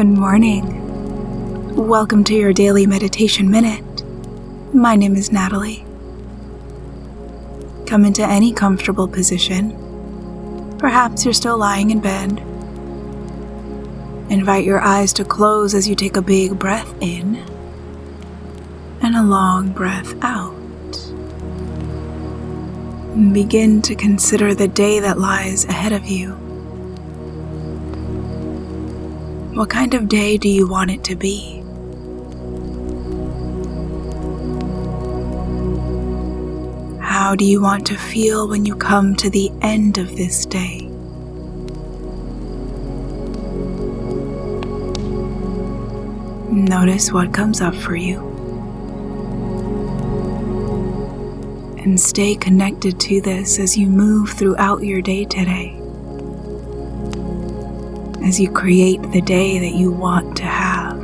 Good morning. Welcome to your daily meditation minute. My name is Natalie. Come into any comfortable position. Perhaps you're still lying in bed. Invite your eyes to close as you take a big breath in and a long breath out. Begin to consider the day that lies ahead of you. What kind of day do you want it to be? How do you want to feel when you come to the end of this day? Notice what comes up for you. And stay connected to this as you move throughout your day today. As you create the day that you want to have.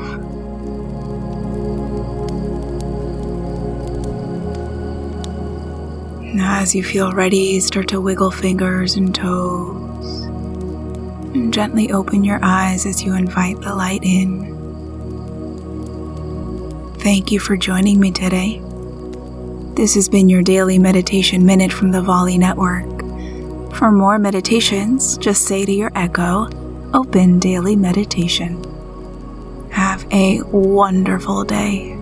Now, as you feel ready, start to wiggle fingers and toes. And gently open your eyes as you invite the light in. Thank you for joining me today. This has been your daily meditation minute from the Volley Network. For more meditations, just say to your echo, Open Daily Meditation. Have a wonderful day.